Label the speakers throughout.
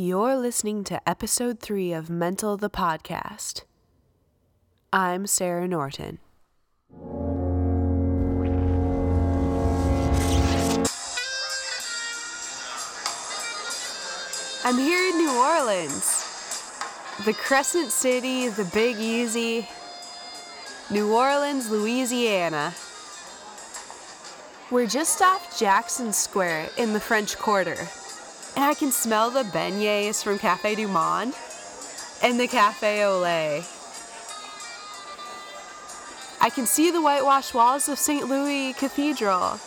Speaker 1: You're listening to episode three of Mental the Podcast. I'm Sarah Norton. I'm here in New Orleans, the Crescent City, the Big Easy, New Orleans, Louisiana. We're just off Jackson Square in the French Quarter, and I can smell the beignets from Cafe Du Monde and the Cafe lait. I can see the whitewashed walls of St. Louis Cathedral,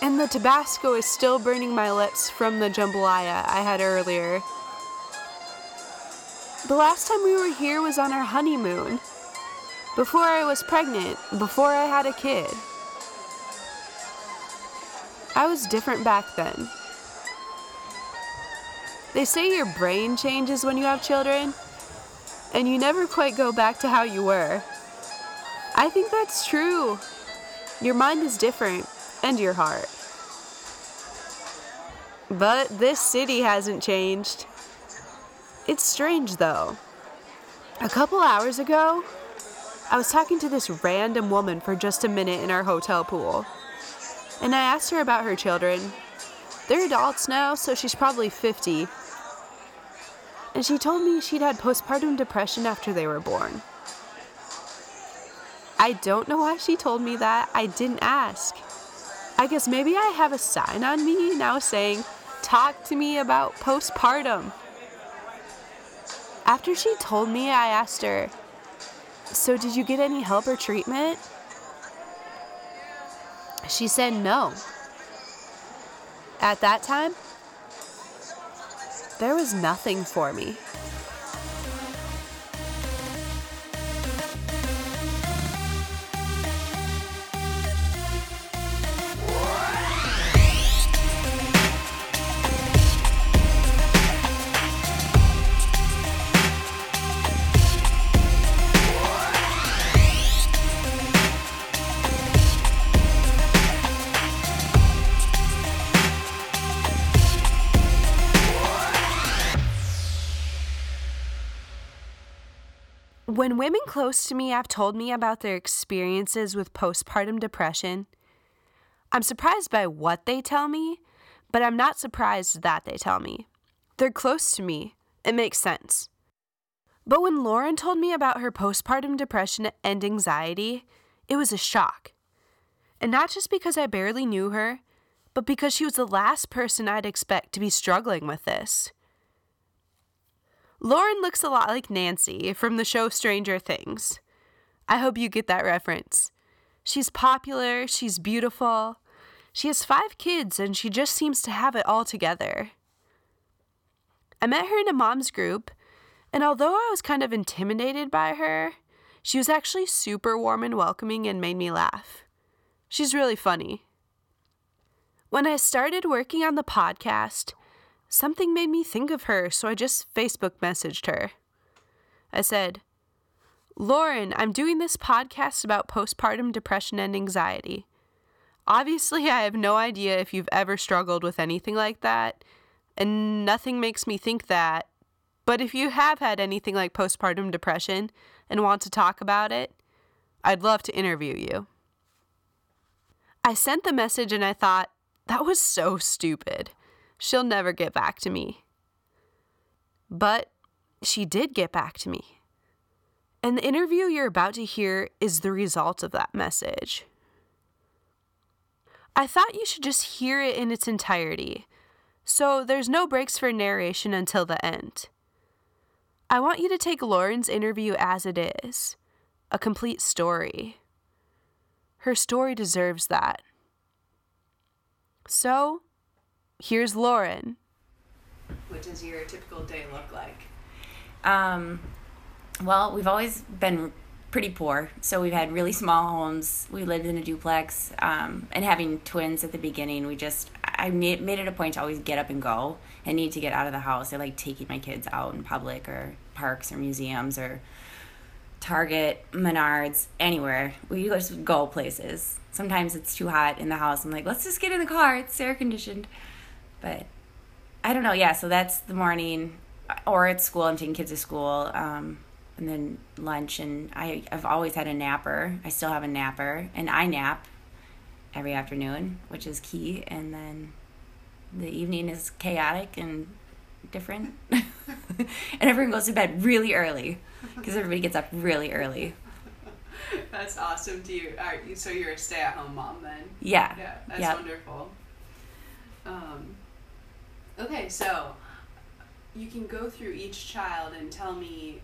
Speaker 1: and the Tabasco is still burning my lips from the jambalaya I had earlier. The last time we were here was on our honeymoon, before I was pregnant, before I had a kid. I was different back then. They say your brain changes when you have children, and you never quite go back to how you were. I think that's true. Your mind is different, and your heart. But this city hasn't changed. It's strange though. A couple hours ago, I was talking to this random woman for just a minute in our hotel pool. And I asked her about her children. They're adults now, so she's probably 50. And she told me she'd had postpartum depression after they were born. I don't know why she told me that. I didn't ask. I guess maybe I have a sign on me now saying, Talk to me about postpartum. After she told me, I asked her, So did you get any help or treatment? She said no. At that time, there was nothing for me. When women close to me have told me about their experiences with postpartum depression, I'm surprised by what they tell me, but I'm not surprised that they tell me. They're close to me. It makes sense. But when Lauren told me about her postpartum depression and anxiety, it was a shock. And not just because I barely knew her, but because she was the last person I'd expect to be struggling with this. Lauren looks a lot like Nancy from the show Stranger Things. I hope you get that reference. She's popular, she's beautiful, she has five kids, and she just seems to have it all together. I met her in a mom's group, and although I was kind of intimidated by her, she was actually super warm and welcoming and made me laugh. She's really funny. When I started working on the podcast, Something made me think of her, so I just Facebook messaged her. I said, Lauren, I'm doing this podcast about postpartum depression and anxiety. Obviously, I have no idea if you've ever struggled with anything like that, and nothing makes me think that. But if you have had anything like postpartum depression and want to talk about it, I'd love to interview you. I sent the message and I thought, that was so stupid. She'll never get back to me. But she did get back to me. And the interview you're about to hear is the result of that message. I thought you should just hear it in its entirety, so there's no breaks for narration until the end. I want you to take Lauren's interview as it is a complete story. Her story deserves that. So, here's Lauren.
Speaker 2: What does your typical day look like?
Speaker 3: Um, well, we've always been pretty poor, so we've had really small homes. We lived in a duplex, um, and having twins at the beginning, we just I made, made it a point to always get up and go. and need to get out of the house. I like taking my kids out in public or parks or museums or Target, Menards, anywhere. We just go places. Sometimes it's too hot in the house. I'm like, let's just get in the car. It's air conditioned. But I don't know. Yeah, so that's the morning, or at school. I'm taking kids to school, um, and then lunch. And I, I've always had a napper. I still have a napper, and I nap every afternoon, which is key. And then the evening is chaotic and different, and everyone goes to bed really early because everybody gets up really early.
Speaker 2: That's awesome. Do you? Are you so you're a stay-at-home mom then?
Speaker 3: Yeah.
Speaker 2: Yeah, that's
Speaker 3: Yep.
Speaker 2: wonderful. Um, okay, so you can go through each child and tell me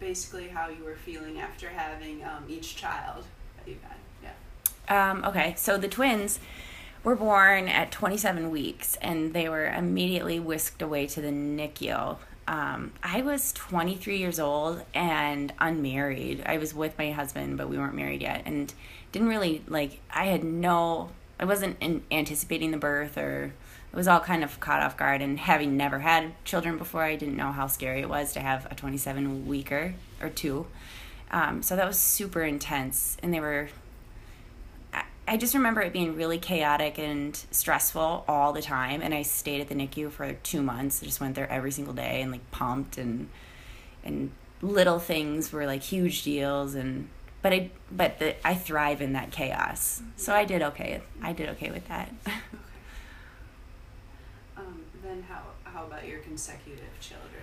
Speaker 2: basically how you were feeling after having um, each child that you've had. Yeah.
Speaker 3: Um, okay, so the twins were born at 27 weeks and they were immediately whisked away to the NICU. Um, I was 23 years old and unmarried. I was with my husband, but we weren't married yet, and didn't really like. I had no. I wasn't in, anticipating the birth, or it was all kind of caught off guard. And having never had children before, I didn't know how scary it was to have a 27 weeker or two. Um, so that was super intense, and they were I- I just remember it being really chaotic and stressful all the time. And I stayed at the NICU for two months. I just went there every single day and like pumped and and little things were like huge deals. And but I but the, I thrive in that chaos. So I did okay. I did okay with that.
Speaker 2: How how about your consecutive children?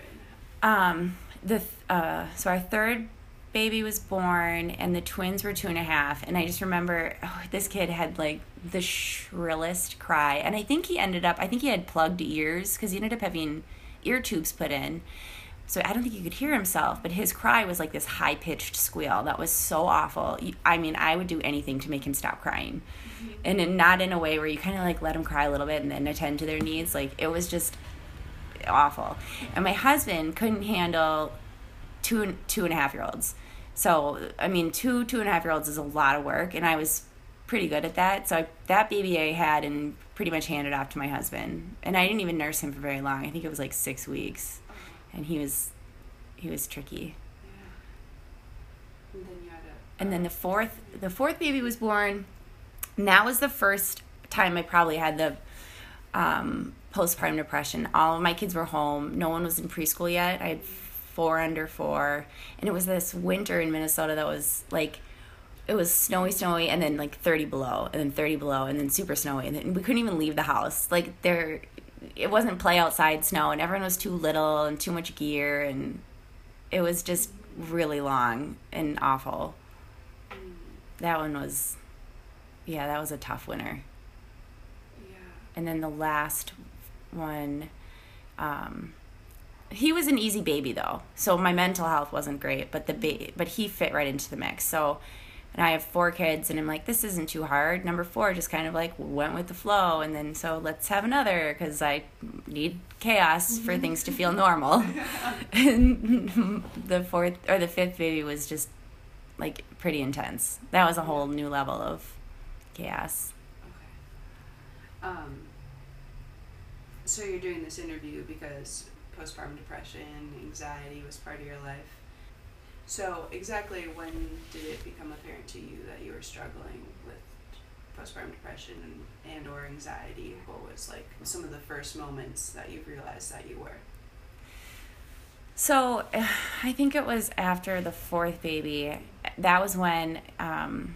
Speaker 3: Um, the th- uh, so our third baby was born, and the twins were two and a half. And I just remember oh, this kid had like the shrillest cry, and I think he ended up. I think he had plugged ears because he ended up having ear tubes put in. So I don't think he could hear himself, but his cry was like this high pitched squeal that was so awful. I mean, I would do anything to make him stop crying, mm-hmm. and in, not in a way where you kind of like let him cry a little bit and then attend to their needs. Like it was just awful. And my husband couldn't handle two two and a half year olds. So I mean, two two and a half year olds is a lot of work, and I was pretty good at that. So I, that baby I had and pretty much handed off to my husband, and I didn't even nurse him for very long. I think it was like six weeks, and he was he was tricky.
Speaker 2: Yeah. And then you had a.
Speaker 3: And then the fourth the fourth baby was born. And that was the first time I probably had the um, postpartum depression. All of my kids were home. No one was in preschool yet. I had four under four, and it was this winter in Minnesota that was like it was snowy, snowy, and then like thirty below, and then thirty below, and then super snowy, and then we couldn't even leave the house. Like there, it wasn't play outside snow, and everyone was too little and too much gear, and it was just really long and awful. That one was, yeah, that was a tough winter.
Speaker 2: Yeah.
Speaker 3: And then the last one, um, he was an easy baby though, so my mental health wasn't great, but the ba- but he fit right into the mix. So, and I have four kids, and I'm like, this isn't too hard. Number four just kind of like went with the flow, and then so let's have another because I need chaos for things to feel normal. and the fourth or the fifth baby was just like pretty intense. That was a whole new level of chaos.
Speaker 2: Okay. Um, so you're doing this interview because postpartum depression, anxiety was part of your life. So exactly when did it become apparent to you that you were struggling with postpartum depression and, and or anxiety? What was like some of the first moments that you realized that you were?
Speaker 3: So I think it was after the fourth baby. That was when. Um,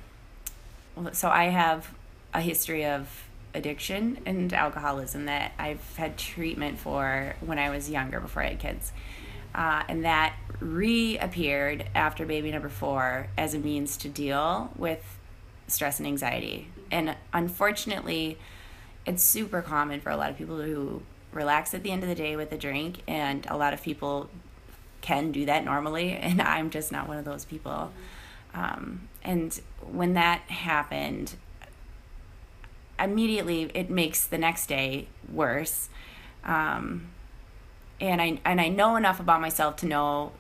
Speaker 3: so I have a history of addiction and alcoholism that I've had treatment for when I was younger, before I had kids. Uh, and that reappeared after baby number four as a means to deal with stress and anxiety. And unfortunately, it's super common for a lot of people who relax at the end of the day with a drink, and a lot of people can do that normally, and I'm just not one of those people. Um, and when that happened, immediately it makes the next day worse. Um, and I and I know enough about myself to know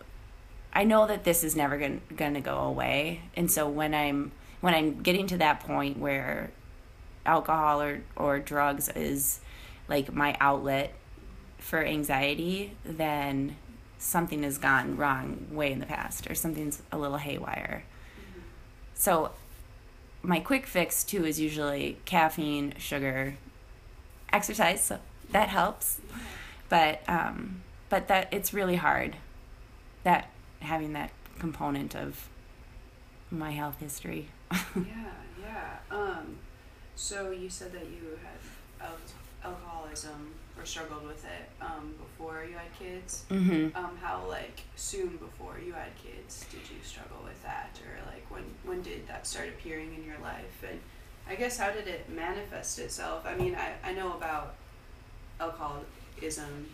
Speaker 3: I know that this is never going going to go away. And so when I'm when I'm getting to that point where alcohol or or drugs is like my outlet for anxiety, then something has gone wrong way in the past or something's a little haywire. So my quick fix too is usually caffeine, sugar, exercise. So that helps. But um, but that it's really hard that having that component of my health history.
Speaker 1: yeah, yeah. Um, so you said that you had al- alcoholism or struggled with it um, before you had kids.
Speaker 3: mm-hmm.
Speaker 1: Um, how like soon before you had kids did you struggle with that, or like when when did that start appearing in your life? And I guess how did it manifest itself? I mean, I I know about alcoholism,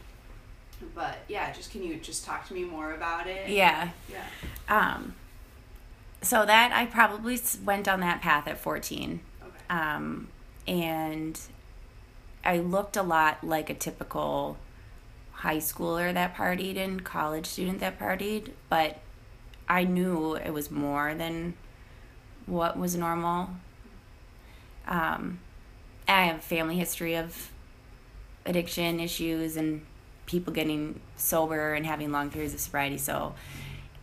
Speaker 1: but yeah, just can you just talk to me more about it?
Speaker 3: Yeah.
Speaker 1: Yeah.
Speaker 3: Um, so that I probably went down that path at 14.
Speaker 1: Okay.
Speaker 3: Um, and I looked a lot like a typical high schooler that partied and college student that partied, but I knew it was more than what was normal. Um, I have a family history of addiction issues and people getting sober and having long periods of sobriety. So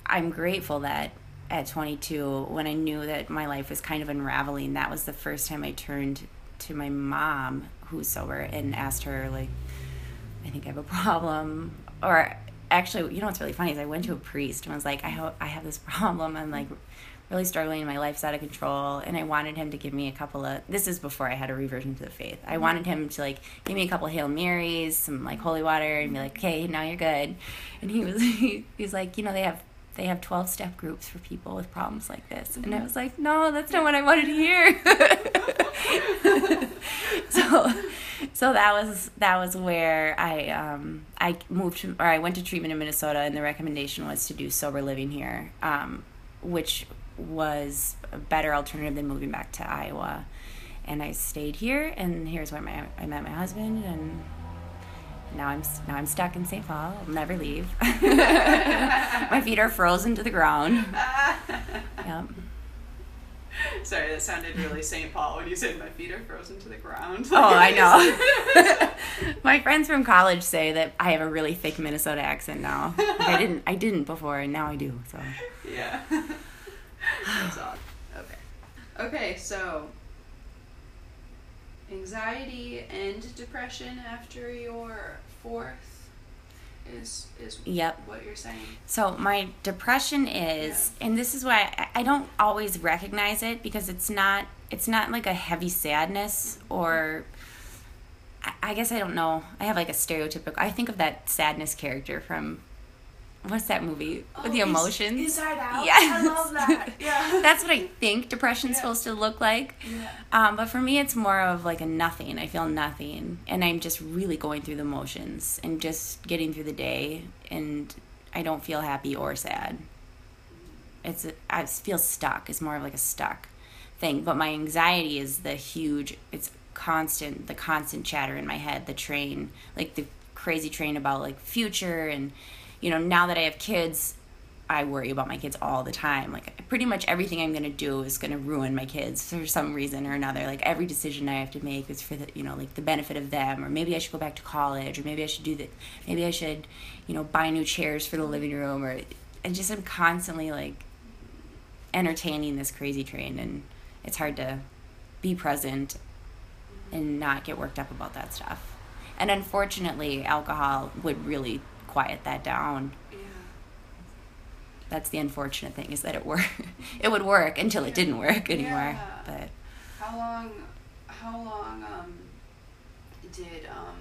Speaker 3: I'm grateful that at 22, when I knew that my life was kind of unraveling, that was the first time I turned to my mom, who's sober, and asked her, like, I think I have a problem. Or actually, you know what's really funny is I went to a priest and was like, I, ho- I have this problem. I'm like really struggling. My life's out of control. And I wanted him to give me a couple of, this is before I had a reversion to the faith. I wanted him to like give me a couple of Hail Marys, some like holy water, and be like, okay, now you're good. And he was, he, he was like, you know, they have they have 12 step groups for people with problems like this. And I was like, no, that's not what I wanted to hear. so so that was that was where I um, I moved to, or I went to treatment in Minnesota and the recommendation was to do sober living here, um, which was a better alternative than moving back to Iowa. And I stayed here and here's where my I met my husband and now I'm now I'm stuck in St. Paul. I'll never leave. My feet are frozen to the ground. Yep.
Speaker 1: Sorry, that sounded really St. Paul when you said my feet are frozen to the ground.
Speaker 3: Oh, I know. My friends from college say that I have a really thick Minnesota accent now. Like I didn't I didn't before and now I do. So
Speaker 1: yeah. Okay. Okay, so anxiety and depression after your fourth is is
Speaker 3: Yep.
Speaker 1: what you're saying.
Speaker 3: So my depression is, and this is why I, I don't always recognize it because it's not it's not like a heavy sadness mm-hmm. or I, I guess I don't know. I have like a stereotypical. I think of that sadness character from what's that movie with the emotions?
Speaker 1: Oh, Inside Out.
Speaker 3: Yes.
Speaker 1: I love that. Yeah.
Speaker 3: That's what I think depression's
Speaker 1: Yeah.
Speaker 3: supposed to look like.
Speaker 1: yeah.
Speaker 3: Um, but for me, it's more of like a nothing. I feel nothing, and I'm just really going through the motions and just getting through the day, and I don't feel happy or sad. It's a, I feel stuck. It's more of like a stuck thing. But my anxiety is the huge. It's constant. The constant chatter in my head. The train, like the crazy train about like future and, you know, now that I have kids, I worry about my kids all the time. Like pretty much everything I'm gonna do is gonna ruin my kids for some reason or another. Like every decision I have to make is for the you know like the benefit of them. Or maybe I should go back to college. Or maybe I should do that. Maybe I should you know buy new chairs for the living room. Or and just I'm constantly like entertaining this crazy train, and it's hard to be present and not get worked up about that stuff. And unfortunately, alcohol would really quiet that down
Speaker 1: Yeah.
Speaker 3: that's the unfortunate thing is that it work it would work until it didn't work anymore
Speaker 1: Yeah.
Speaker 3: but
Speaker 1: How long? How long um, did um,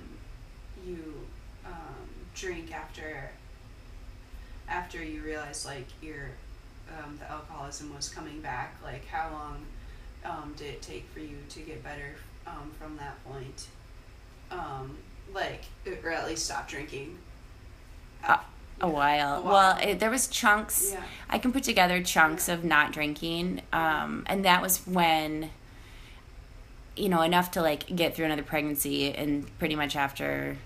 Speaker 1: you um, drink after? After you realized like your um, the alcoholism was coming back, like how long um, did it take for you to get better um, from that point? Um, like, or at least stop drinking.
Speaker 3: A while,
Speaker 1: A
Speaker 3: well it, there was chunks.
Speaker 1: Yeah.
Speaker 3: i can put together chunks of not drinking um, and that was when you know enough to like get through another pregnancy and pretty much after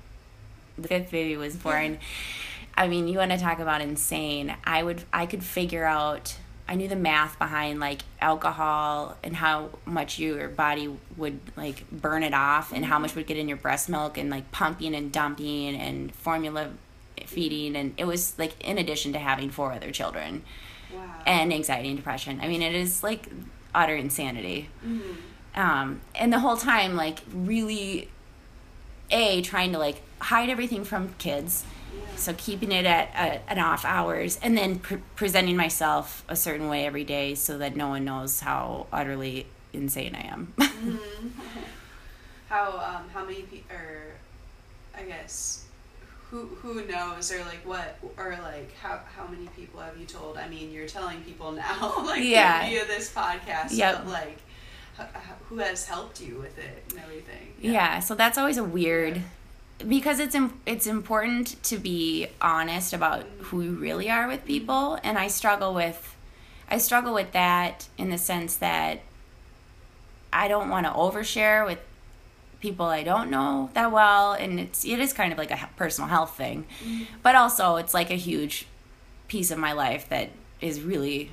Speaker 3: the fifth baby was born. I mean you want to talk about insane. I would i could figure out i knew the math behind like alcohol and how much your body would like burn it off and how much would get in your breast milk and like pumping and dumping and formula feeding and it was like in addition to having four other children
Speaker 1: Wow.
Speaker 3: and anxiety and depression i mean it is like utter insanity
Speaker 1: Mhm.
Speaker 3: um, and the whole time like really a trying to like hide everything from kids.
Speaker 1: Yeah.
Speaker 3: So keeping it at, at an off hours, and then pre- presenting myself a certain way every day, so that no one knows how utterly insane I am.
Speaker 1: How um how many people or I guess who who knows or like what or like how how many people have you told? I mean, you're telling people now like
Speaker 3: Yeah.
Speaker 1: via this podcast,
Speaker 3: Yep.
Speaker 1: but like who has helped you with it and everything?
Speaker 3: Yeah, so that's always a weird because it's im- it's important to be honest about mm-hmm. who you really are with people and I struggle with I struggle with that in the sense that I don't want to overshare with people I don't know that well and it's it is kind of like a personal health thing. But also it's like a huge piece of my life that is really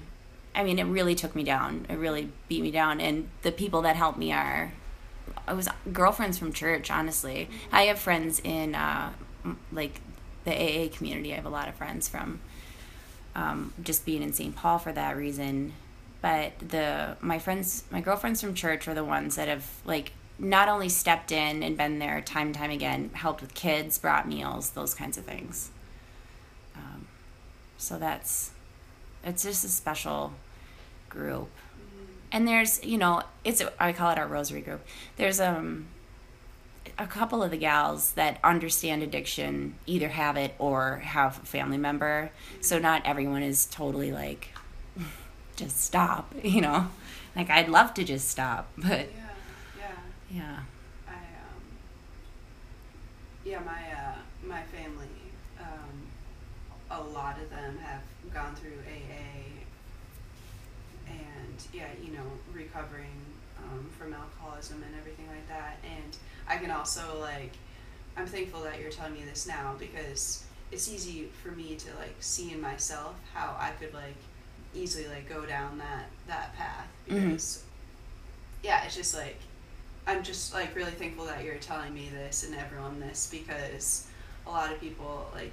Speaker 3: I mean it really took me down. It really beat me down and the people that helped me are I was girlfriends from church, honestly. I have friends in uh, like the AA community. I have a lot of friends from um, just being in St. Paul for that reason. But the my friends, my girlfriends from church are the ones that have like not only stepped in and been there time and time again, helped with kids, brought meals, those kinds of things. Um, so that's it's just a special group and there's you know it's i call it our rosary group there's um a couple of the gals that understand addiction either have it or have a family member so not everyone is totally like just stop you know like i'd love to just stop but
Speaker 1: Yeah. Yeah. I um yeah my uh my family um a lot of them have gone through AA and yeah you know recovering um, from alcoholism and everything like that and I can also like I'm thankful that you're telling me this now because it's easy for me to like see in myself how I could like easily like go down that that path
Speaker 3: Mhm.
Speaker 1: because yeah it's just like I'm just like really thankful that you're telling me this and everyone this because a lot of people like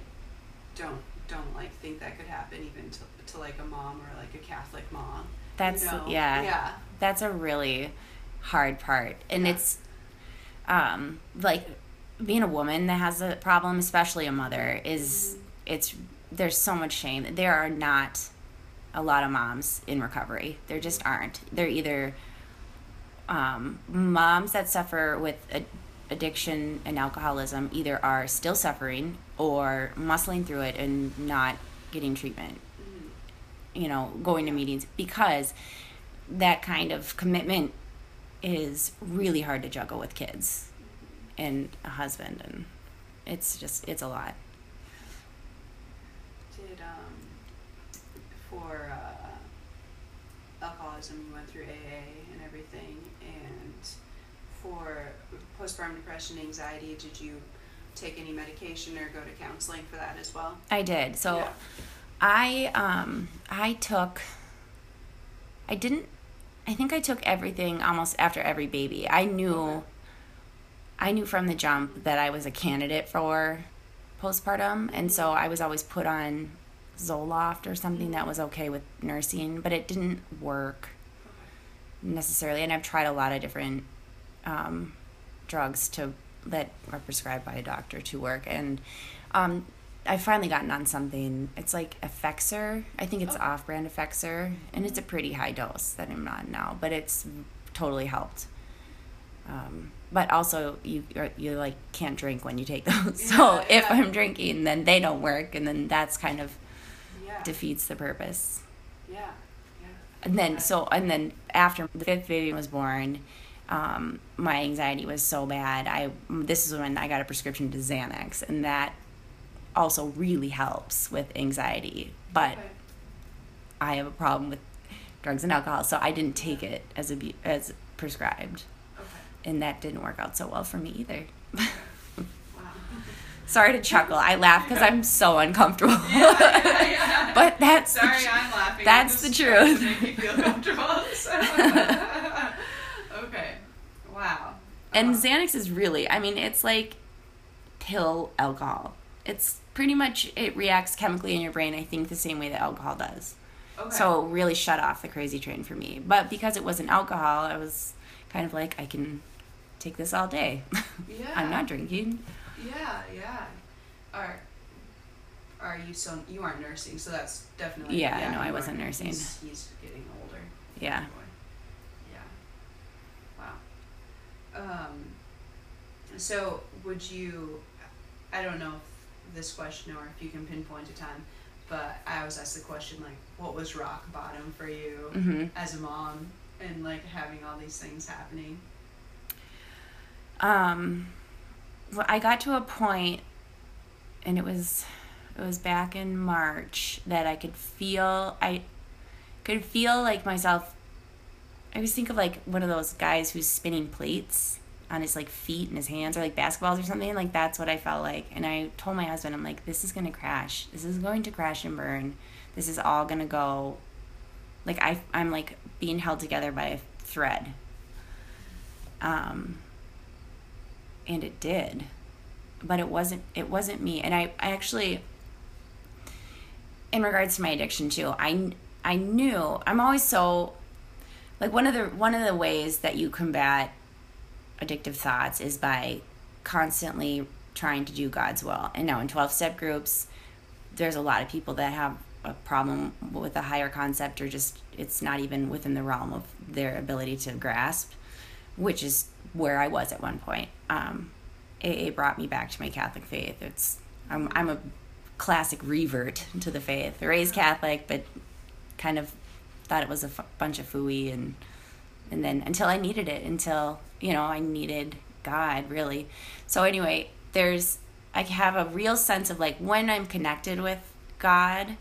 Speaker 1: don't don't like think that could happen even to, to like a mom or like a Catholic mom.
Speaker 3: that's
Speaker 1: you know?
Speaker 3: yeah
Speaker 1: Yeah.
Speaker 3: that's a really hard part and
Speaker 1: Yeah.
Speaker 3: it's um like being a woman that has a problem especially a mother is it's there's so much shame there are not a lot of moms in recovery there just aren't they're either um, moms that suffer with a, addiction and alcoholism either are still suffering or muscling through it and not getting treatment you know, going to meetings because that kind of commitment is really hard to juggle with kids and a husband and it's just it's a lot.
Speaker 1: Did um for uh, alcoholism you went through AA for postpartum depression anxiety did you take any medication or go to counseling for that as well?
Speaker 3: I did. So
Speaker 1: Yeah.
Speaker 3: I um I took I didn't I think I took everything almost after every baby. I knew
Speaker 1: Okay.
Speaker 3: I knew from the jump that I was a candidate for postpartum and so I was always put on Zoloft or something that was okay with nursing, but it didn't work necessarily and I've tried a lot of different um, drugs to that are prescribed by a doctor to work and um, I've finally gotten on something. It's like Effexor. I think it's
Speaker 1: Oh.
Speaker 3: off-brand Effexor, and it's a pretty high dose that I'm on now, but it's totally helped. Um, but also, you you're- like can't drink when you take those. so
Speaker 1: Yeah,
Speaker 3: if. I'm drinking, then they don't work, and then that's kind of
Speaker 1: Yeah.
Speaker 3: defeats the purpose.
Speaker 1: yeah. Yeah.
Speaker 3: And then so and then after the fifth baby was born, um, my anxiety was so bad. I this is when I got a prescription to Xanax, and that also really helps with anxiety. But
Speaker 1: Okay.
Speaker 3: I have a problem with drugs and alcohol, so I didn't take it as a as prescribed,
Speaker 1: Okay.
Speaker 3: and that didn't work out so well for me either. Sorry to chuckle. I laugh because I'm so uncomfortable.
Speaker 1: yeah, yeah, yeah.
Speaker 3: but that's the
Speaker 1: Sorry,
Speaker 3: tr-
Speaker 1: I'm laughing.
Speaker 3: that's the
Speaker 1: just trying to
Speaker 3: truth.
Speaker 1: Make you feel comfortable. so. okay. Wow.
Speaker 3: And
Speaker 1: Uh,
Speaker 3: Xanax is really, I mean, it's like pill alcohol. It's pretty much, it reacts chemically in your brain, I think, the same way that alcohol does.
Speaker 1: okay.
Speaker 3: So it really shut off the crazy train for me. But because it wasn't alcohol, I was kind of like, I can take this all day.
Speaker 1: yeah.
Speaker 3: I'm not drinking.
Speaker 2: Yeah, yeah. Are are you still you aren't nursing, so that's definitely
Speaker 3: Yeah, no, I wasn't nursing.
Speaker 2: He's, he's getting older.
Speaker 3: Yeah.
Speaker 2: Boy. Yeah. Wow. Um. So would you? I don't know if this question or if you can pinpoint a time, but I always ask the question like, what was rock bottom for you
Speaker 3: hmm
Speaker 2: as a mom and like having all these things happening?
Speaker 3: Um, well, I got to a point, and it was it was back in March that I could feel I could feel like myself. I always think of like one of those guys who's spinning plates on his like feet and his hands or like basketballs or something like that's what I felt like. And I told my husband I'm like this is to crash. This is going to crash and burn. This is all to go like I I'm like being held together by a thread. Um and it did. But it wasn't it wasn't me. And I, I actually in regards to my addiction too I I knew I'm always so like one of the one of the ways that you combat addictive thoughts is by constantly trying to do God's will. And now in 12 step groups, there's a lot of people that have a problem with a higher concept or just it's not even within the realm of their ability to grasp, which is where I was at one point. Um, AA brought me back to my Catholic faith. It's I'm I'm a classic revert to the faith. Raised Catholic, but kind of thought it was a f- bunch of fooey and and then until I needed it, until you know I needed God really. So anyway, there's I have a real sense of like when I'm connected with God,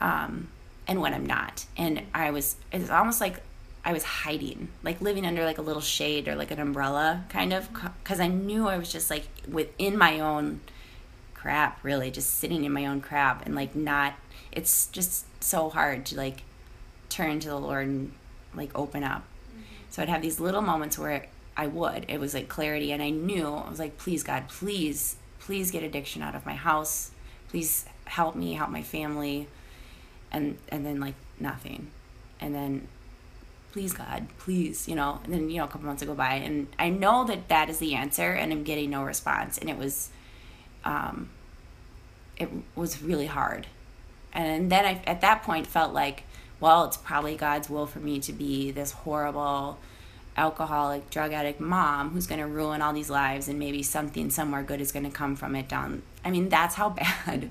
Speaker 3: um, and when I'm not. And I was it's almost like I was hiding, like living under like a little shade or like an umbrella, kind of, because I knew I was just like within my own crap, really, just sitting in my own crap and like not. It's just so hard to like turn to the Lord and like open up. So I'd have these little moments where I would. It was like clarity, and I knew I was like, please, God, please, please get addiction out of my house. Please help me, help my family, and and then like nothing, and then please God, please, you know. And then you know a couple months go by, and I know that that is the answer, and I'm getting no response, and it was, um, it was really hard, and then I at that point felt like well, it's probably God's will for me to be this horrible alcoholic, drug addict mom who's going to ruin all these lives and maybe something somewhere good is going to come from it down. I mean, that's how bad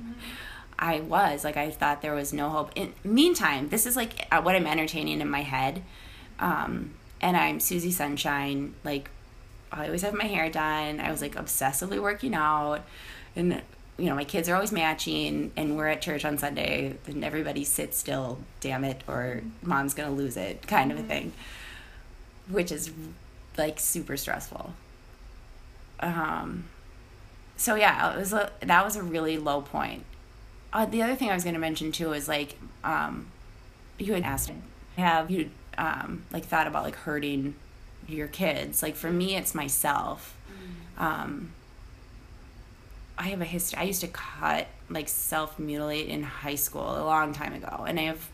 Speaker 3: I was. Like, I thought there was no hope. In meantime, this is like uh, what I'm entertaining in my head. Um, and I'm Susie Sunshine. Like, I always have my hair done. I was like obsessively working out. And you know, my kids are always matching, and we're at church on Sunday, and everybody sits still, damn it, or mom's gonna lose it, kind of a thing, which is like super stressful. Um, so yeah, it was a, that was a really low point. Uh, the other thing I was gonna mention too is like, um, you had asked, have you um, like thought about like hurting your kids? Like for me, it's myself. Um, I have a history. I used to cut, like self mutilate in high school a long time ago, and I have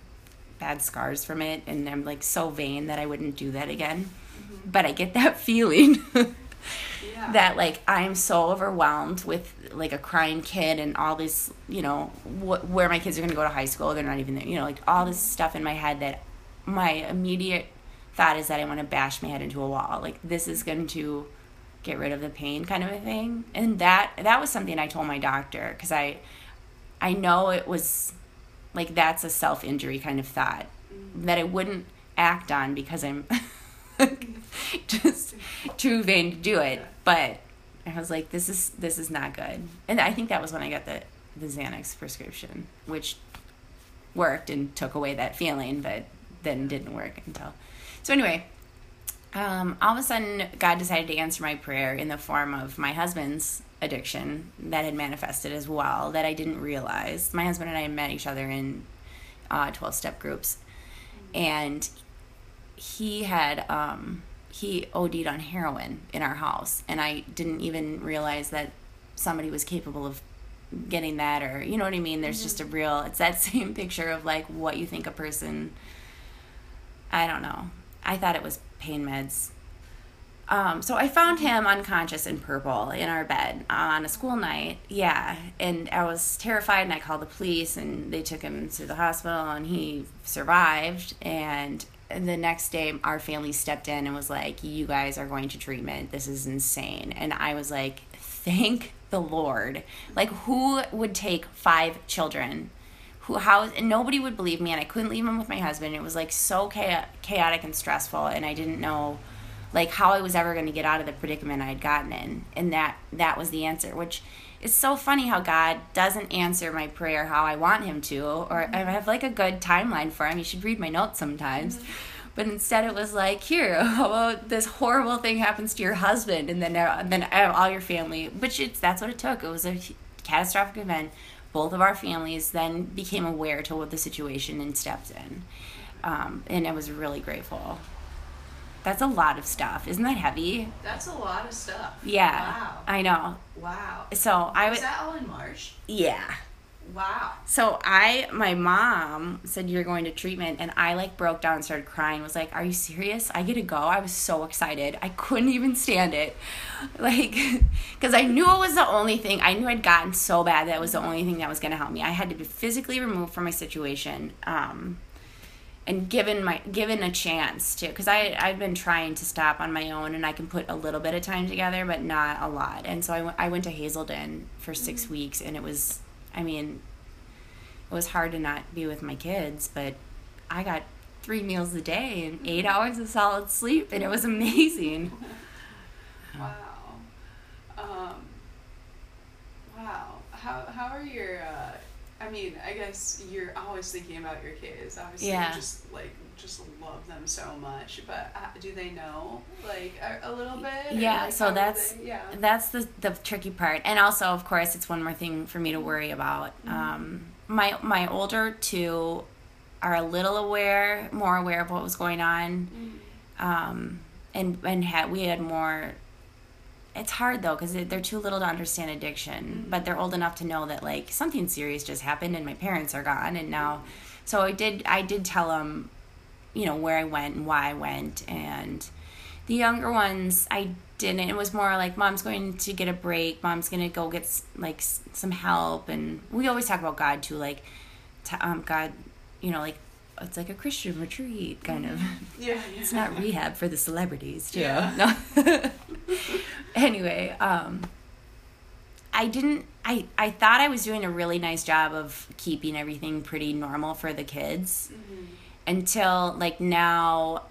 Speaker 3: bad scars from it. And I'm like so vain that I wouldn't do that again. Mm-hmm. But I get that feeling
Speaker 2: Yeah.
Speaker 3: that like I'm so overwhelmed with like a crying kid and all this, you know, wh- where my kids are gonna go to high school. They're not even there. You know, like all this stuff in my head that my immediate thought is that I want to bash my head into a wall. Like this is going to get rid of the pain kind of a thing. And that that was something i told my doctor because i i know it was like that's a self-injury kind of thought mm. that i wouldn't act on because i'm just too vain to do it. But i was like this is this is not good. And i think that was when i got the the xanax prescription which worked and took away that feeling but then didn't work until so anyway um, all of a sudden, God decided to answer my prayer in the form of my husband's addiction that had manifested as well that I didn't realize. My husband and I met each other in uh, 12 step groups, and he had um, he OD'd on heroin in our house, and I didn't even realize that somebody was capable of getting that, or you know what I mean. There's just a real. It's that same picture of like what you think a person. I don't know. I thought it was pain meds. Um, so I found him unconscious in purple in our bed on a school night. Yeah, and I was terrified, and I called the police, and they took him to the hospital, and he survived. And the next day, our family stepped in and was like, "You guys are going to treatment. This is insane." And I was like, "Thank the Lord!" Like, who would take five children? Who, how, and nobody would believe me, and I couldn't leave him with my husband. It was like so chaotic and stressful, and I didn't know like how I was ever going to get out of the predicament I had gotten in, and that that was the answer. Which is so funny how God doesn't answer my prayer how I want Him to, or I have like a good timeline for Him. You should read my notes sometimes. Mm-hmm. But instead, it was like, here, how about this horrible thing happens to your husband, and then uh, then all your family. Which it's that's what it took. It was a catastrophic event. Both of our families then became aware to what the situation and stepped in, um, and I was really grateful. That's a lot of stuff. Isn't that heavy?
Speaker 2: That's a lot of stuff.
Speaker 3: Yeah.
Speaker 2: Wow.
Speaker 3: I know.
Speaker 2: Wow.
Speaker 3: So I
Speaker 2: was. that all in March?
Speaker 3: Yeah.
Speaker 2: Wow.
Speaker 3: So I, my mom said you're going to treatment, and I like broke down and started crying. Was like, "Are you serious? I get to go." I was so excited. I couldn't even stand it, like, because I knew it was the only thing. I knew I'd gotten so bad that was the only thing that was going to help me. I had to be physically removed from my situation. Um, and given my given a chance to because i i've been trying to stop on my own and i can put a little bit of time together but not a lot and so i, w- I went to hazelden for 6 mm-hmm. weeks and it was i mean it was hard to not be with my kids but i got three meals a day and eight mm-hmm. hours of solid sleep and it was amazing
Speaker 2: wow um, wow how, how are your uh I mean, I guess you're always thinking about your kids. Obviously, yeah. just like just love them so much. But uh, do they know like a, a little bit?
Speaker 3: Yeah.
Speaker 2: Like,
Speaker 3: so that's they, yeah. That's the the tricky part, and also of course it's one more thing for me to worry about. Mm-hmm. Um, my my older two are a little aware, more aware of what was going on, mm-hmm. um, and and had we had more it's hard though because they're too little to understand addiction mm-hmm. but they're old enough to know that like something serious just happened and my parents are gone and now so i did i did tell them you know where i went and why i went and the younger ones i didn't it was more like mom's going to get a break mom's going to go get like some help and we always talk about god too like t- um, god you know like it's like a Christian retreat kind of.
Speaker 2: Yeah, yeah.
Speaker 3: It's not rehab for the celebrities too. Yeah. No. anyway, um, I didn't. I I thought I was doing a really nice job of keeping everything pretty normal for the kids mm-hmm. Until like now.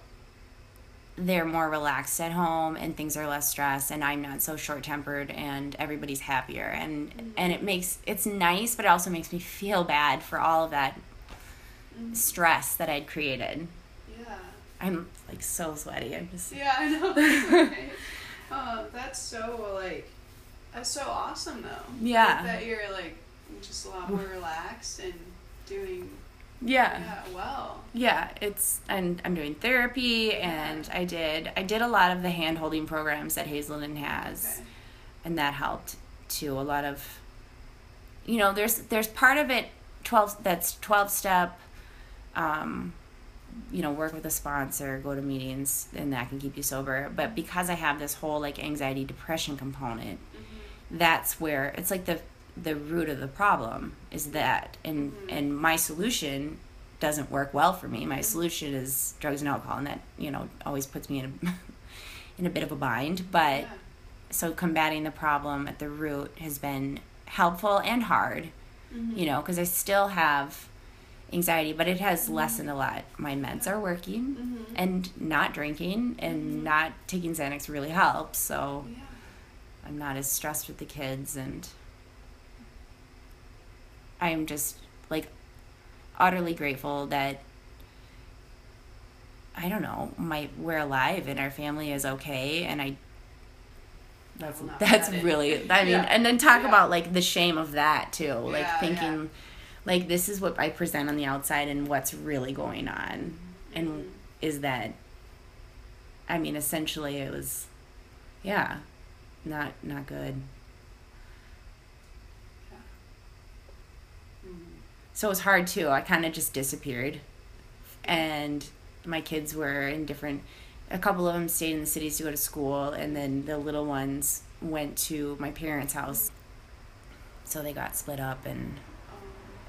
Speaker 3: They're more relaxed at home and things are less stressed and I'm not so short tempered and everybody's happier and mm-hmm. and it makes it's nice but it also makes me feel bad for all of that mm-hmm. stress that I'd created.
Speaker 2: Yeah.
Speaker 3: I'm like so sweaty. I'm just
Speaker 2: Yeah, I know. Oh, that's so like that's so awesome though.
Speaker 3: Yeah.
Speaker 2: Like, that you're like just a lot more relaxed and doing
Speaker 3: yeah.
Speaker 2: yeah well
Speaker 3: yeah it's and i'm doing therapy and i did i did a lot of the hand holding programs that hazelden has okay. and that helped too a lot of you know there's there's part of it 12 that's 12 step um you know work with a sponsor go to meetings and that can keep you sober but because i have this whole like anxiety depression component mm-hmm. that's where it's like the the root of the problem is that and mm-hmm. and my solution doesn't work well for me my mm-hmm. solution is drugs and alcohol and that you know always puts me in a in a bit of a bind but yeah. so combating the problem at the root has been helpful and hard mm-hmm. you know because i still have anxiety, but it has mm-hmm. lessened a lot. My meds are working, mm-hmm. and not drinking and mm-hmm. not taking Xanax really helps. So yeah. I'm not as stressed with the kids, and I'm just like utterly grateful that I don't know, my we're alive and our family is okay, and I. That's that's really. I mean, yeah. and then talk yeah. about like the shame of that too, like thinking like this is what I present on the outside and what's really going on. And mm-hmm. is that I mean essentially it was yeah, not not good. So it was hard too. I kind of just disappeared. And my kids were in different a couple of them stayed in the cities to go to school, and then the little ones went to my parents' house. So they got split up, and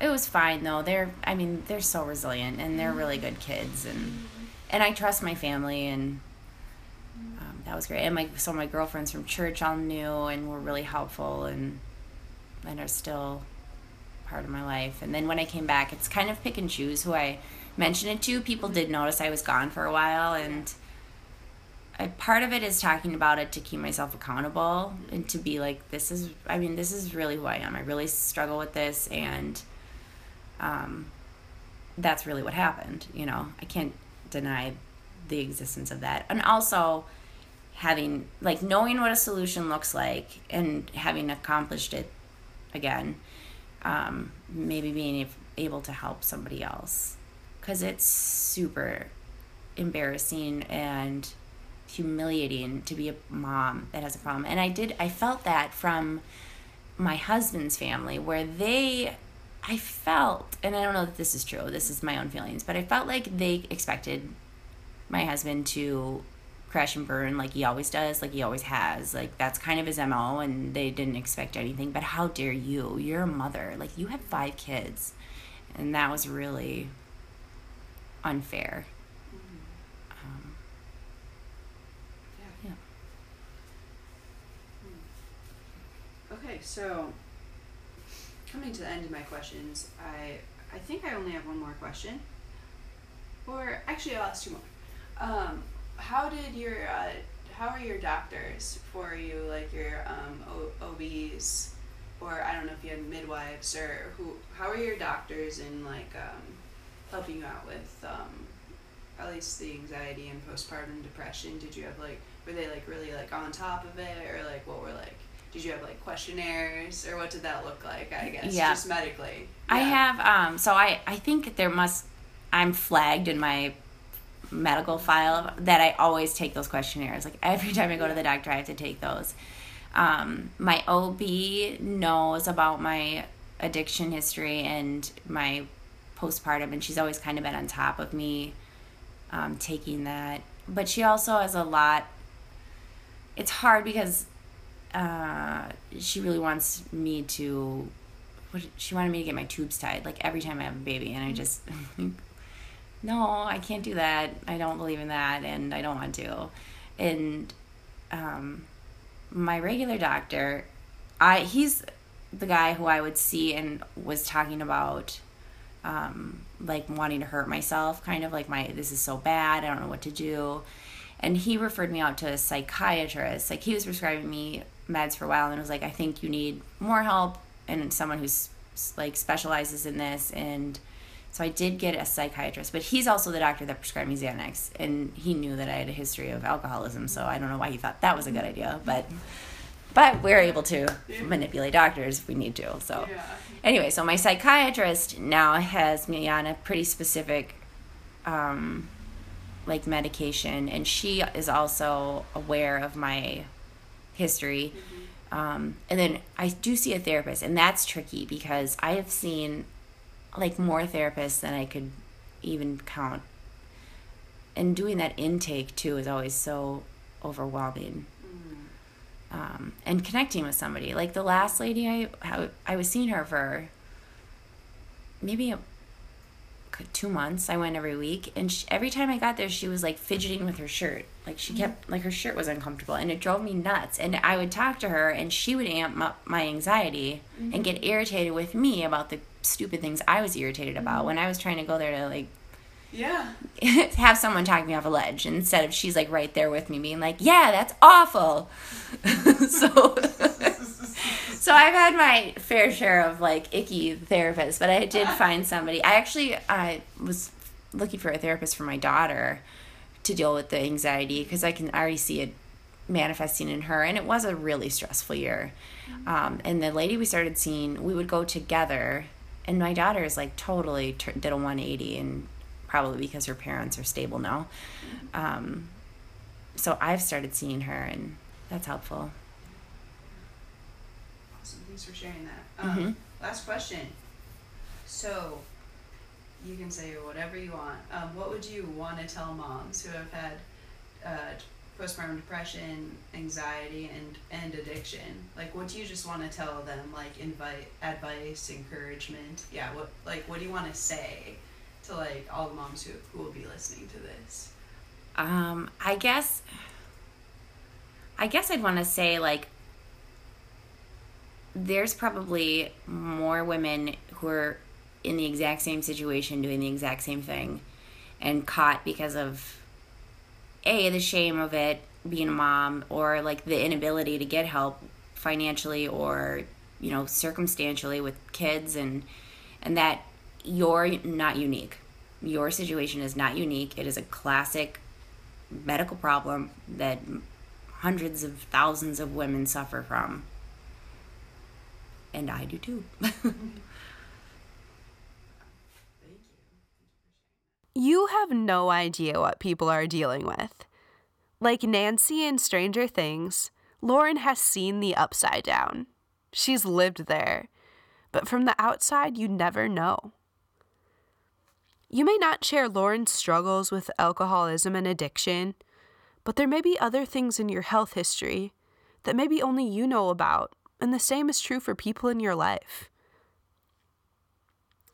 Speaker 3: it was fine though. They're, I mean, they're so resilient, and they're really good kids, and and I trust my family, and um, that was great. And my so my girlfriends from church all knew and were really helpful, and and are still part of my life. And then when I came back, it's kind of pick and choose who I mention it to. People did notice I was gone for a while, and I, part of it is talking about it to keep myself accountable and to be like, this is, I mean, this is really who I am. I really struggle with this, and um, that's really what happened. You know, I can't deny the existence of that. And also, having, like, knowing what a solution looks like and having accomplished it again, um, maybe being able to help somebody else. Because it's super embarrassing and humiliating to be a mom that has a problem. And I did, I felt that from my husband's family where they, I felt, and I don't know that this is true, this is my own feelings, but I felt like they expected my husband to crash and burn like he always does, like he always has. Like that's kind of his MO and they didn't expect anything. But how dare you? You're a mother. Like you have five kids. And that was really unfair. Um,
Speaker 2: Yeah. Okay, so coming to the end of my questions, I I think I only have one more question. Or actually, I'll ask two more. Um, how did your uh, how are your doctors for you? Like your um, o- OBs, or I don't know if you had midwives or who? How are your doctors in like um, helping you out with um, at least the anxiety and postpartum depression? Did you have like were they like really like on top of it, or like what were like? Did you have like questionnaires, or what did that look like? I guess
Speaker 3: Yeah.
Speaker 2: just medically.
Speaker 3: I have, um, so I, I think there must, I'm flagged in my medical file that I always take those questionnaires. Like every time I go to the doctor, I have to take those. Um, my OB knows about my addiction history and my postpartum, and she's always kind of been on top of me um, taking that. But she also has a lot. It's hard because uh, she really wants me to. She wanted me to get my tubes tied like every time I have a baby, and I just no, I can't do that. I don't believe in that, and I don't want to. And um, my regular doctor, I he's the guy who I would see and was talking about um, like wanting to hurt myself, kind of like my this is so bad, I don't know what to do. And he referred me out to a psychiatrist. Like he was prescribing me meds for a while and was like, I think you need more help and someone who's like specializes in this and so I did get a psychiatrist, but he's also the doctor that prescribed me Xanax, and he knew that I had a history of alcoholism. So I don't know why he thought that was a good idea, but but we're able to manipulate doctors if we need to. So
Speaker 2: Yeah.
Speaker 3: anyway, so my psychiatrist now has me on a pretty specific, um, like medication, and she is also aware of my history. Um, and then I do see a therapist, and that's tricky because I have seen like more therapists than I could even count. And doing that intake too is always so overwhelming. Mm. Um, and connecting with somebody like the last lady I how, I was seeing her for maybe a, two months. I went every week, and she, every time I got there, she was like fidgeting with her shirt. Like she kept mm-hmm. like her shirt was uncomfortable, and it drove me nuts. And I would talk to her, and she would amp up my anxiety and mm-hmm. get irritated with me about the stupid things I was irritated about when I was trying to go there to like
Speaker 2: Yeah.
Speaker 3: have someone talk me off a ledge instead of she's like right there with me being like yeah that's awful. So so i've had my fair share of like icky therapists but i did find somebody i actually i was looking for a therapist for my daughter to deal with the anxiety because i can already see it manifesting in her and it was a really stressful year. Um, and the lady we started seeing we would go together and my daughter is like totally tur did a 180 and probably because her parents are stable now um, so i've started seeing her and that's helpful
Speaker 2: Awesome. Thanks for sharing that. Um,
Speaker 3: Mhm.
Speaker 2: Last question. So, you can say whatever you want. Um, what would you want to tell moms who have had uh, postpartum depression, anxiety, and and addiction. Like, what do you just want to tell them? Like, invite advice, encouragement. Yeah. What like what do you want to say to like all the moms who who will be listening to this?
Speaker 3: Um, I guess. I guess I'd want to say like. There's probably more women who are in the exact same situation doing the exact same thing and caught because of a the shame of it being a mom or like the inability to get help financially or you know circumstantially with kids and and that you're not unique. Your situation is not unique. It is a classic medical problem that hundreds of thousands of women suffer from. And i do too
Speaker 1: You have no idea what people are dealing with. Like Nancy in Stranger Things, Lauren has seen the upside down. She's lived there. But from the outside, you never know. You may not share Lauren's struggles with alcoholism and addiction, but there may be other things in your health history that maybe only you know about, and the same is true for people in your life.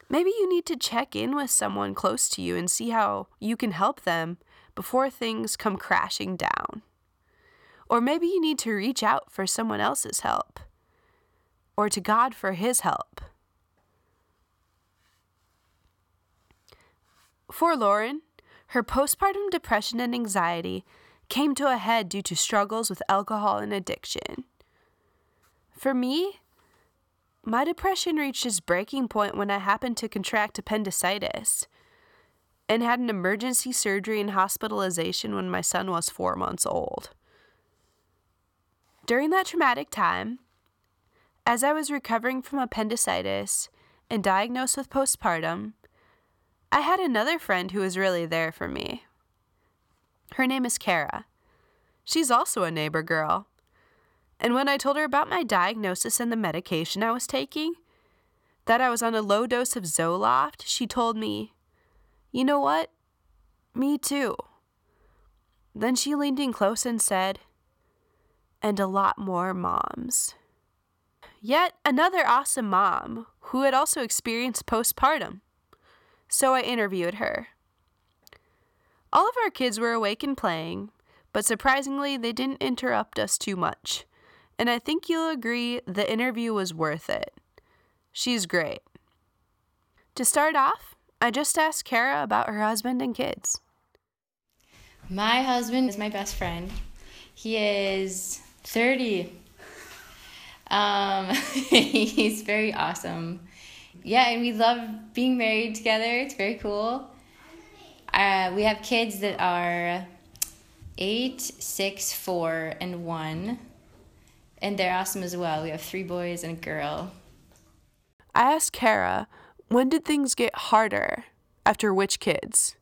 Speaker 1: Maybe you need to check in with someone close to you and see how you can help them before things come crashing down. Or maybe you need to reach out for someone else's help, or to God for His help. For Lauren, her postpartum depression and anxiety came to a head due to struggles with alcohol and addiction. For me, my depression reached its breaking point when I happened to contract appendicitis and had an emergency surgery and hospitalization when my son was four months old. During that traumatic time, as I was recovering from appendicitis and diagnosed with postpartum, I had another friend who was really there for me. Her name is Kara. She's also a neighbor girl and when I told her about my diagnosis and the medication I was taking, that I was on a low dose of Zoloft, she told me, You know what? Me too. Then she leaned in close and said, And a lot more moms. Yet another awesome mom who had also experienced postpartum. So I interviewed her. All of our kids were awake and playing, but surprisingly, they didn't interrupt us too much and I think you'll agree the interview was worth it. She's great. To start off, I just asked Kara about her husband and kids.
Speaker 4: My husband is my best friend. He is 30. Um, he's very awesome. Yeah, and we love being married together. It's very cool. Uh, we have kids that are eight, six, four, and one and they're awesome as well. We have three boys and a girl.
Speaker 1: I asked Kara, when did things get harder? After which kids?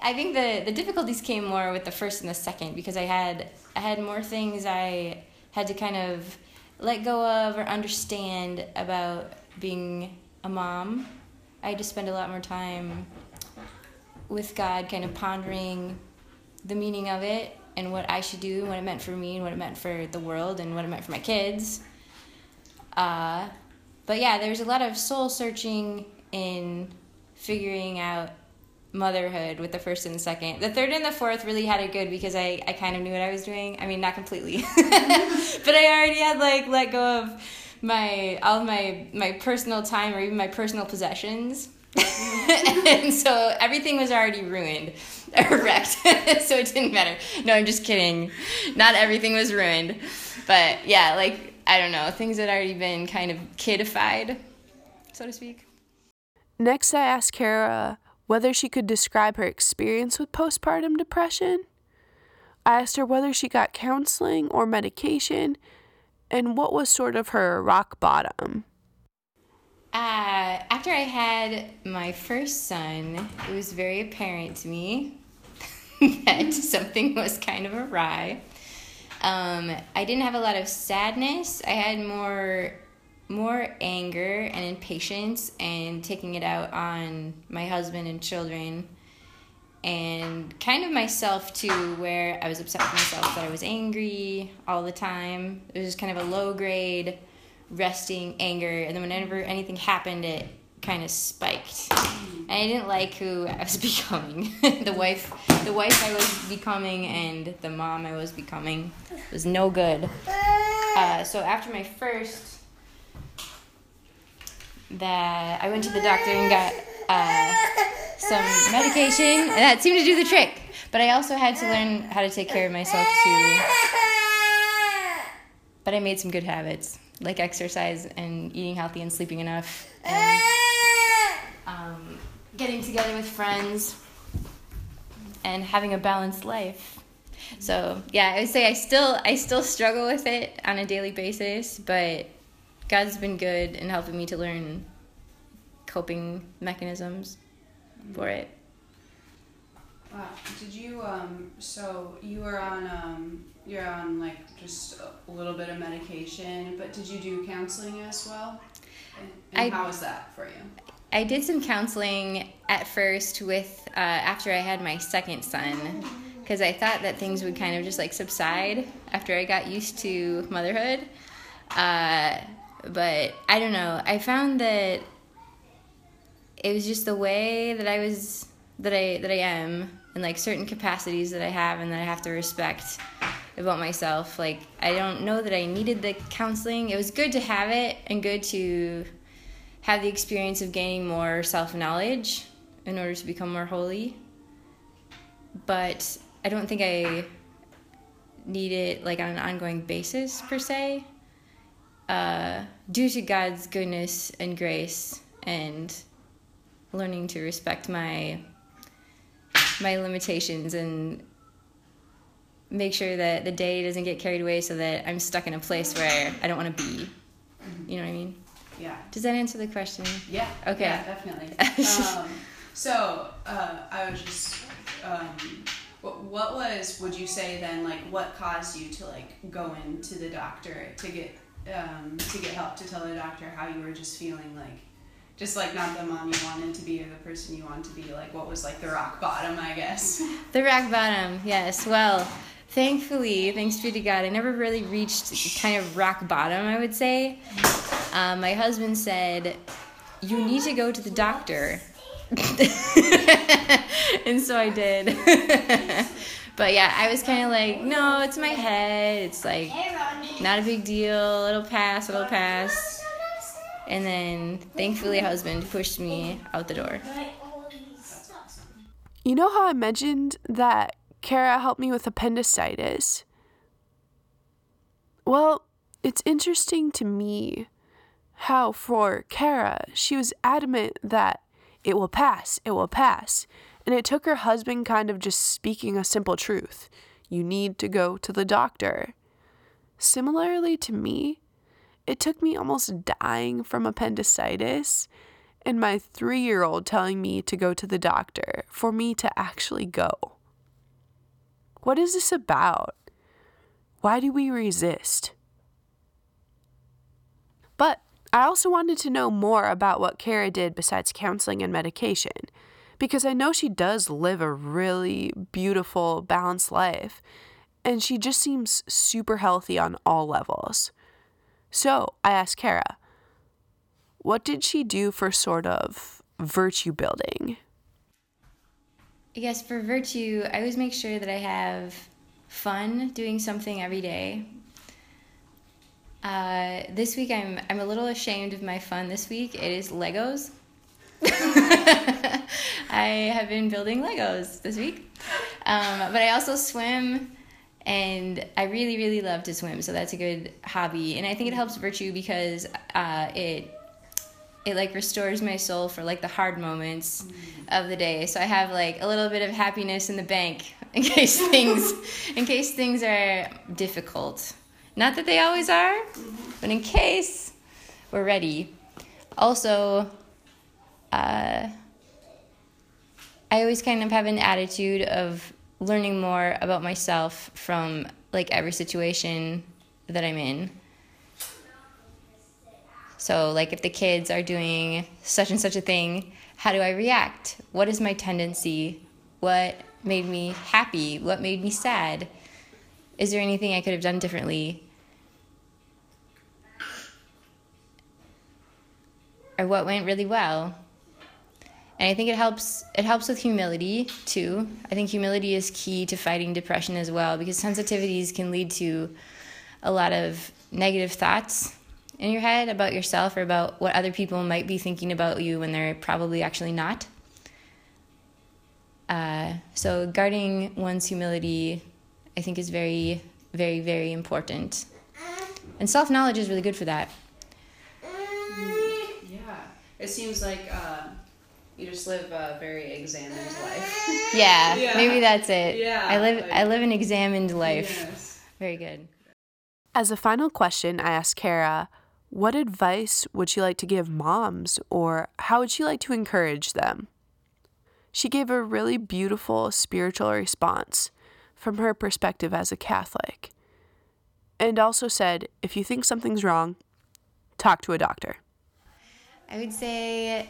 Speaker 4: I think the, the difficulties came more with the first and the second because I had I had more things I had to kind of let go of or understand about being a mom. I had to spend a lot more time with God, kind of pondering the meaning of it and what I should do and what it meant for me and what it meant for the world and what it meant for my kids. Uh, but yeah, there's a lot of soul searching in figuring out motherhood with the first and the second. The third and the fourth really had it good because I, I kind of knew what I was doing. I mean, not completely, but I already had like let go of my all my my personal time or even my personal possessions. and so everything was already ruined wrecked, so it didn't matter. No, I'm just kidding. Not everything was ruined, but yeah, like I don't know, things had already been kind of kidified, so to speak.
Speaker 1: Next, I asked Kara whether she could describe her experience with postpartum depression. I asked her whether she got counseling or medication, and what was sort of her rock bottom.
Speaker 4: Uh, after I had my first son, it was very apparent to me that something was kind of awry. Um, I didn't have a lot of sadness. I had more more anger and impatience and taking it out on my husband and children. and kind of myself too, where I was upset with myself that I was angry all the time. It was just kind of a low grade, resting anger, and then whenever anything happened, it kind of spiked. And I didn't like who I was becoming. the wife, the wife I was becoming, and the mom I was becoming was no good. Uh, so after my first, that I went to the doctor and got uh, some medication, and that seemed to do the trick. But I also had to learn how to take care of myself too. But I made some good habits, like exercise and eating healthy and sleeping enough, and um, getting together with friends, and having a balanced life. So yeah, I would say I still I still struggle with it on a daily basis, but God's been good in helping me to learn coping mechanisms for it.
Speaker 2: Wow. Did you um so you were on um you're on like just a little bit of medication, but did you do counseling as well? And, and
Speaker 4: I-
Speaker 2: how was that for you?
Speaker 4: I did some counseling at first with uh, after I had my second son because I thought that things would kind of just like subside after I got used to motherhood. Uh, but I don't know. I found that it was just the way that I was that I that I am and like certain capacities that I have and that I have to respect about myself. Like I don't know that I needed the counseling. It was good to have it and good to have the experience of gaining more self knowledge in order to become more holy. But I don't think I need it like on an ongoing basis per se. Uh, due to God's goodness and grace and learning to respect my my limitations and make sure that the day doesn't get carried away so that I'm stuck in a place where I don't want to be. You know what I mean?
Speaker 2: Yeah.
Speaker 4: Does that answer the question?
Speaker 2: Yeah.
Speaker 4: Okay.
Speaker 2: Yeah, definitely. um, so uh, I was just, um, what, what was? Would you say then? Like, what caused you to like go into the doctor to get um, to get help to tell the doctor how you were just feeling like, just like not the mom you wanted to be or the person you wanted to be. Like, what was like the rock bottom? I guess.
Speaker 4: The rock bottom, yes. Well, thankfully, thanks be to God, I never really reached kind of rock bottom, I would say. Um, my husband said, You need to go to the doctor. and so I did. but yeah, I was kind of like, No, it's my head. It's like not a big deal. It'll pass, it'll pass. And then thankfully, husband pushed me out the door.
Speaker 1: You know how I mentioned that Kara helped me with appendicitis? Well, it's interesting to me how for Kara, she was adamant that it will pass, it will pass. And it took her husband kind of just speaking a simple truth. You need to go to the doctor. Similarly to me, it took me almost dying from appendicitis and my three year old telling me to go to the doctor for me to actually go. What is this about? Why do we resist? But I also wanted to know more about what Kara did besides counseling and medication, because I know she does live a really beautiful, balanced life, and she just seems super healthy on all levels. So I asked Kara, what did she do for sort of virtue building?
Speaker 4: I guess for virtue, I always make sure that I have fun doing something every day. Uh, this week, I'm I'm a little ashamed of my fun. This week, it is Legos. I have been building Legos this week, um, but I also swim, and I really really love to swim. So that's a good hobby, and I think it helps virtue because uh, it it like restores my soul for like the hard moments of the day. So I have like a little bit of happiness in the bank in case things in case things are difficult. Not that they always are, but in case we're ready. Also, uh, I always kind of have an attitude of learning more about myself from like every situation that I'm in. So, like, if the kids are doing such and such a thing, how do I react? What is my tendency What made me happy? What made me sad? Is there anything I could have done differently? Or what went really well? And I think it helps it helps with humility too. I think humility is key to fighting depression as well because sensitivities can lead to a lot of negative thoughts in your head about yourself or about what other people might be thinking about you when they're probably actually not. Uh, so guarding one's humility, I think, is very, very, very important. And self knowledge is really good for that.
Speaker 2: Yeah. It seems like uh, you just live a very examined life.
Speaker 4: Yeah,
Speaker 2: Yeah.
Speaker 4: maybe that's it.
Speaker 2: Yeah,
Speaker 4: I live
Speaker 2: like-
Speaker 4: I live an examined life.
Speaker 2: Yes.
Speaker 4: Very good.
Speaker 1: As a final question, I asked Kara, what advice would she like to give moms, or how would she like to encourage them? She gave a really beautiful spiritual response from her perspective as a Catholic, and also said, if you think something's wrong, talk to a doctor.
Speaker 4: I would say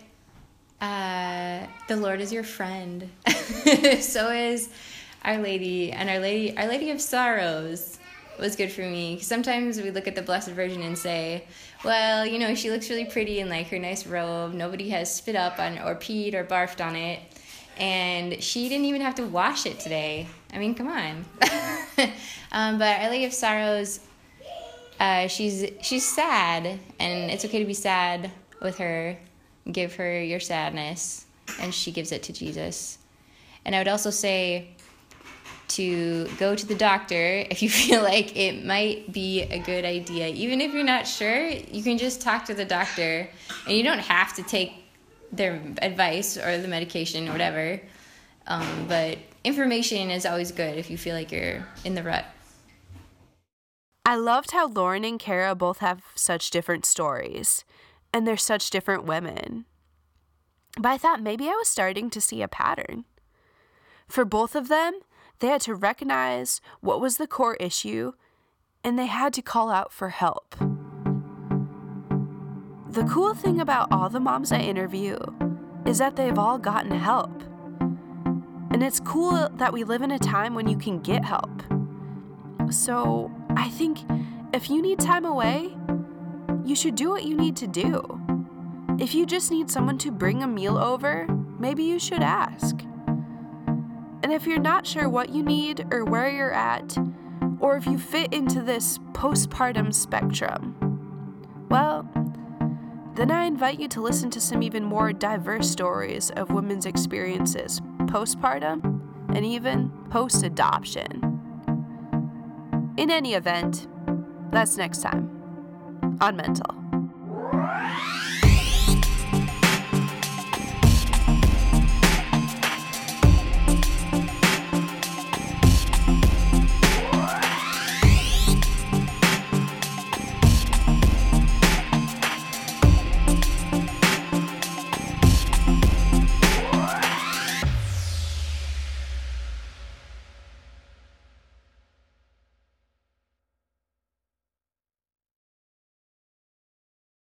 Speaker 4: uh, the Lord is your friend. so is Our Lady, and Our Lady, Our Lady of Sorrows was good for me. Sometimes we look at the Blessed Virgin and say, well, you know, she looks really pretty in like her nice robe. Nobody has spit up on or peed or barfed on it, and she didn't even have to wash it today. I mean, come on. um, but Our Lady of Sorrows uh, she's she's sad, and it's okay to be sad with her. Give her your sadness, and she gives it to Jesus. And I would also say to go to the doctor if you feel like it might be a good idea. Even if you're not sure, you can just talk to the doctor, and you don't have to take their advice or the medication or whatever. Um, but information is always good if you feel like you're in the rut.
Speaker 1: I loved how Lauren and Kara both have such different stories, and they're such different women. But I thought maybe I was starting to see a pattern. For both of them, they had to recognize what was the core issue, and they had to call out for help. The cool thing about all the moms I interview is that they've all gotten help. And it's cool that we live in a time when you can get help. So, I think if you need time away, you should do what you need to do. If you just need someone to bring a meal over, maybe you should ask. And if you're not sure what you need or where you're at, or if you fit into this postpartum spectrum, well, then I invite you to listen to some even more diverse stories of women's experiences postpartum and even post adoption. In any event, that's next time on Mental.